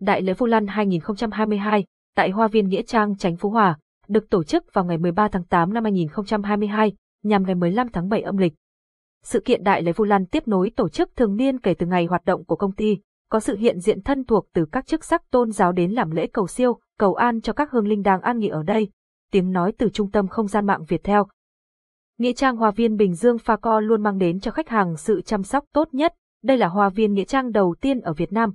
Đại lễ Vu Lan 2022 tại Hoa viên Nghĩa Trang Chánh Phú Hòa được tổ chức vào ngày 13 tháng 8 năm 2022 nhằm ngày 15 tháng 7 âm lịch. Sự kiện Đại lễ Vu Lan tiếp nối tổ chức thường niên kể từ ngày hoạt động của công ty, có sự hiện diện thân thuộc từ các chức sắc tôn giáo đến làm lễ cầu siêu, cầu an cho các hương linh đang an nghỉ ở đây. Tiếng nói từ trung tâm không gian mạng Việt theo. Nghĩa trang Hoa viên Bình Dương Pha Co luôn mang đến cho khách hàng sự chăm sóc tốt nhất. Đây là hoa viên nghĩa trang đầu tiên ở Việt Nam,